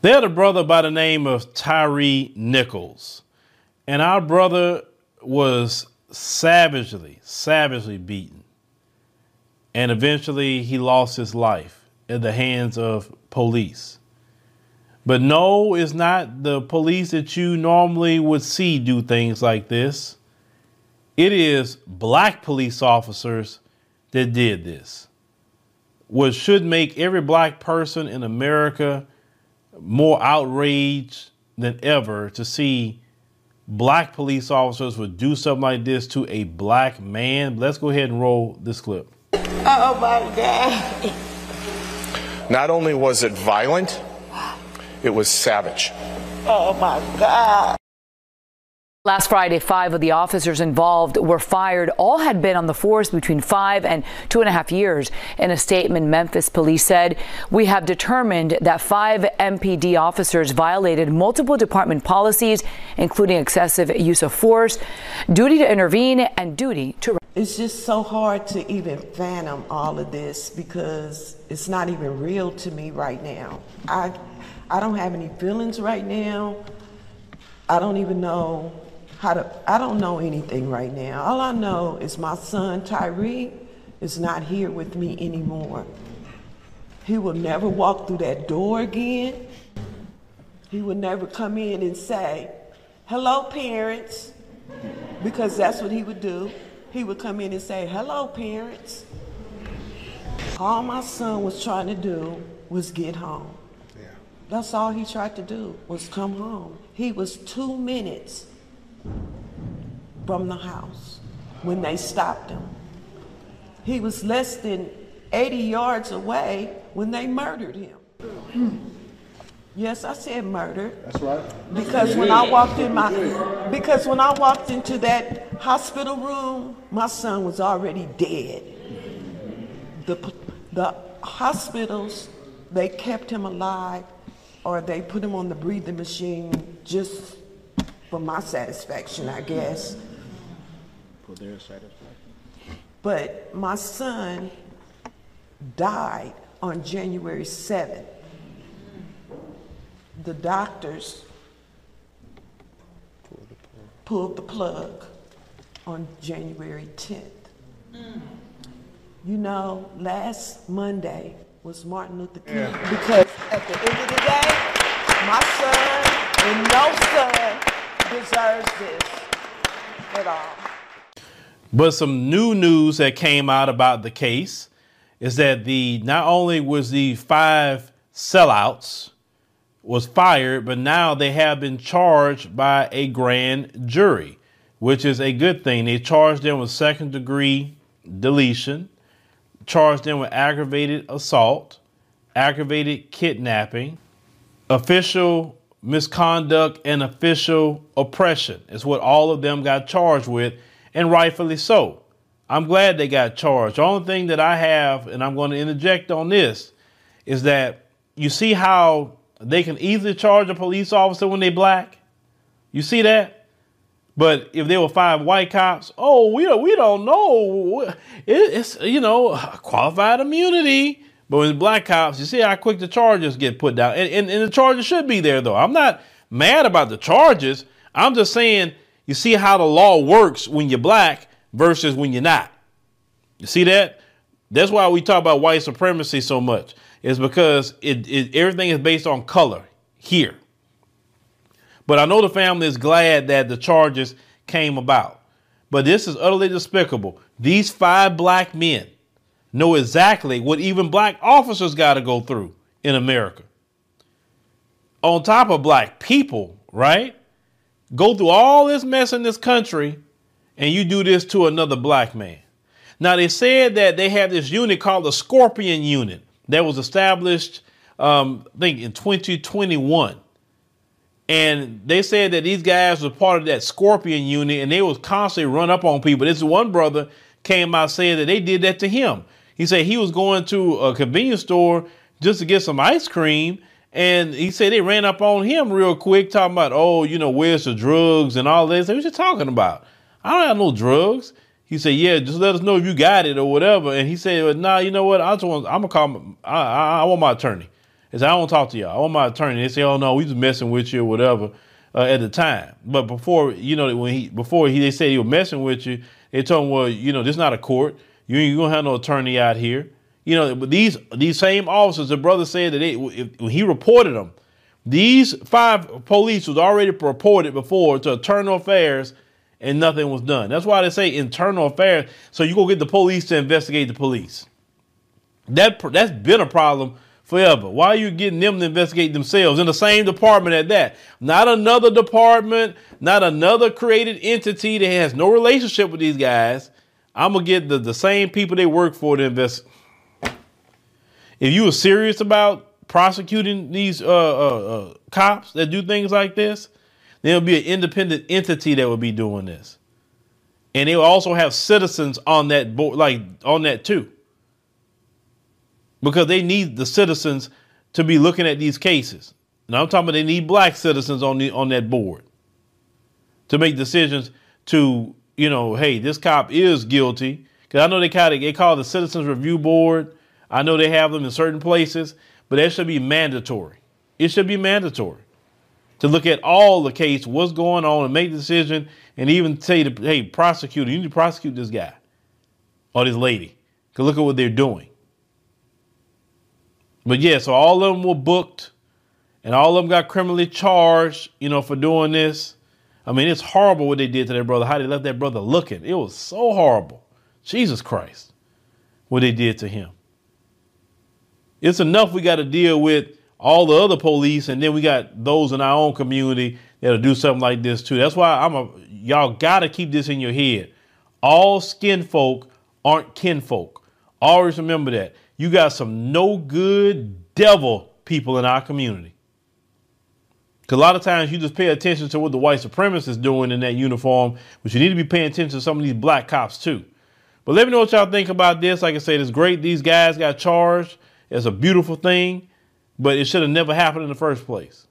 They had a brother by the name of Tyre Nichols. And our brother was savagely, savagely beaten. And eventually he lost his life in the hands of police. But no, it's not the police that you normally would see do things like this. It is black police officers that did this. What should make every black person in America more outraged than ever to see black police officers would do something like this to a black man. Let's go ahead and roll this clip. Oh my God. Not only was it violent, it was savage. Oh my God. Last Friday, five of the officers involved were fired. All had been on the force between five and two and a half years. In a statement, Memphis police said, We have determined that five MPD officers violated multiple department policies, including excessive use of force, duty to intervene, and duty to. It's just so hard to even fathom all of this because it's not even real to me right now. I, I don't have any feelings right now. I don't even know how to, I don't know anything right now. All I know is my son Tyre is not here with me anymore. He will never walk through that door again. He will never come in and say, hello parents, because that's what he would do. He would come in and say, hello parents. All my son was trying to do was get home. Yeah. That's all he tried to do was come home. He was two minutes from the house when they stopped him. He was less than 80 yards away when they murdered him. Yes, I said murder. That's right. Because when I walked in my because when I walked into that hospital room, my son was already dead. The the hospitals they kept him alive or they put him on the breathing machine just for my satisfaction, I guess. For their satisfaction. But my son died on January 7th. The doctors pulled the plug on January 10th. You know, last Monday was Martin Luther King because at the end of the day, my son and no son deserves this at all. But some new news that came out about the case is that the not only was the five sellouts was fired, but now they have been charged by a grand jury, which is a good thing. They charged them with second degree deletion, charged them with aggravated assault, aggravated kidnapping, official misconduct, and official oppression. Is what all of them got charged with, and rightfully so. I'm glad they got charged. The only thing that I have, and I'm going to interject on this, is that you see how they can easily charge a police officer when they black. You see that? But if there were five white cops, oh, we don't, we don't know. It's you know qualified immunity. But with black cops, you see how quick the charges get put down, and, and, and the charges should be there though. I'm not mad about the charges. I'm just saying you see how the law works when you're black versus when you're not. You see that? That's why we talk about white supremacy so much. It's because it, it everything is based on color here. But I know the family is glad that the charges came about. But this is utterly despicable. These five black men know exactly what even black officers got to go through in America. On top of black people, right? Go through all this mess in this country and you do this to another black man. Now, they said that they have this unit called the Scorpion Unit that was established, um, I think, in 2021. And they said that these guys were part of that Scorpion unit and they was constantly run up on people. This one brother came out saying that they did that to him. He said he was going to a convenience store just to get some ice cream. And he said they ran up on him real quick, talking about, oh, you know, where's the drugs and all this. What you talking about? I don't have no drugs. He said, yeah, just let us know if you got it or whatever. And he said, well, nah, you know what? I just want, I'm gonna call, my, I, I, I want my attorney. He said, I don't talk to y'all. I want my attorney. They say, oh no, we just messing with you or whatever uh, at the time. But before, you know, when he before he they said he was messing with you, they told him, well, you know, this is not a court. You ain't gonna have no attorney out here. You know, these these same officers, the brother said that they, if, when he reported them, these five police was already reported before to internal affairs and nothing was done. That's why they say internal affairs. So you go get the police to investigate the police. That that's been a problem forever. Why are you getting them to investigate themselves in the same department at that? Not another department, not another created entity that has no relationship with these guys. I'm gonna get the, the same people they work for to invest. If you were serious about prosecuting these uh, uh, uh, cops that do things like this, there'll be an independent entity that would be doing this, and they will also have citizens on that board, like on that too, because they need the citizens to be looking at these cases. Now I'm talking about they need black citizens on the on that board to make decisions to you know, hey, this cop is guilty. Because I know they kind of they call the Citizens Review Board. I know they have them in certain places, but that should be mandatory. It should be mandatory to look at all the case, what's going on, and make a decision, and even say to hey, prosecutor, you need to prosecute this guy or this lady. Because look at what they're doing. But yeah, so all of them were booked, and all of them got criminally charged, you know, for doing this. I mean, it's horrible what they did to their brother, how they left that brother looking. It was so horrible. Jesus Christ, what they did to him. It's enough we got to deal with all the other police, and then we got those in our own community that'll do something like this too. That's why I'm a y'all gotta keep this in your head. All skin folk aren't kinfolk. Always remember that. You got some no good devil people in our community. Because a lot of times you just pay attention to what the white supremacists is doing in that uniform, but you need to be paying attention to some of these black cops too. But let me know what y'all think about this. Like I said, it's great. These guys got charged. It's a beautiful thing, but it should have never happened in the first place.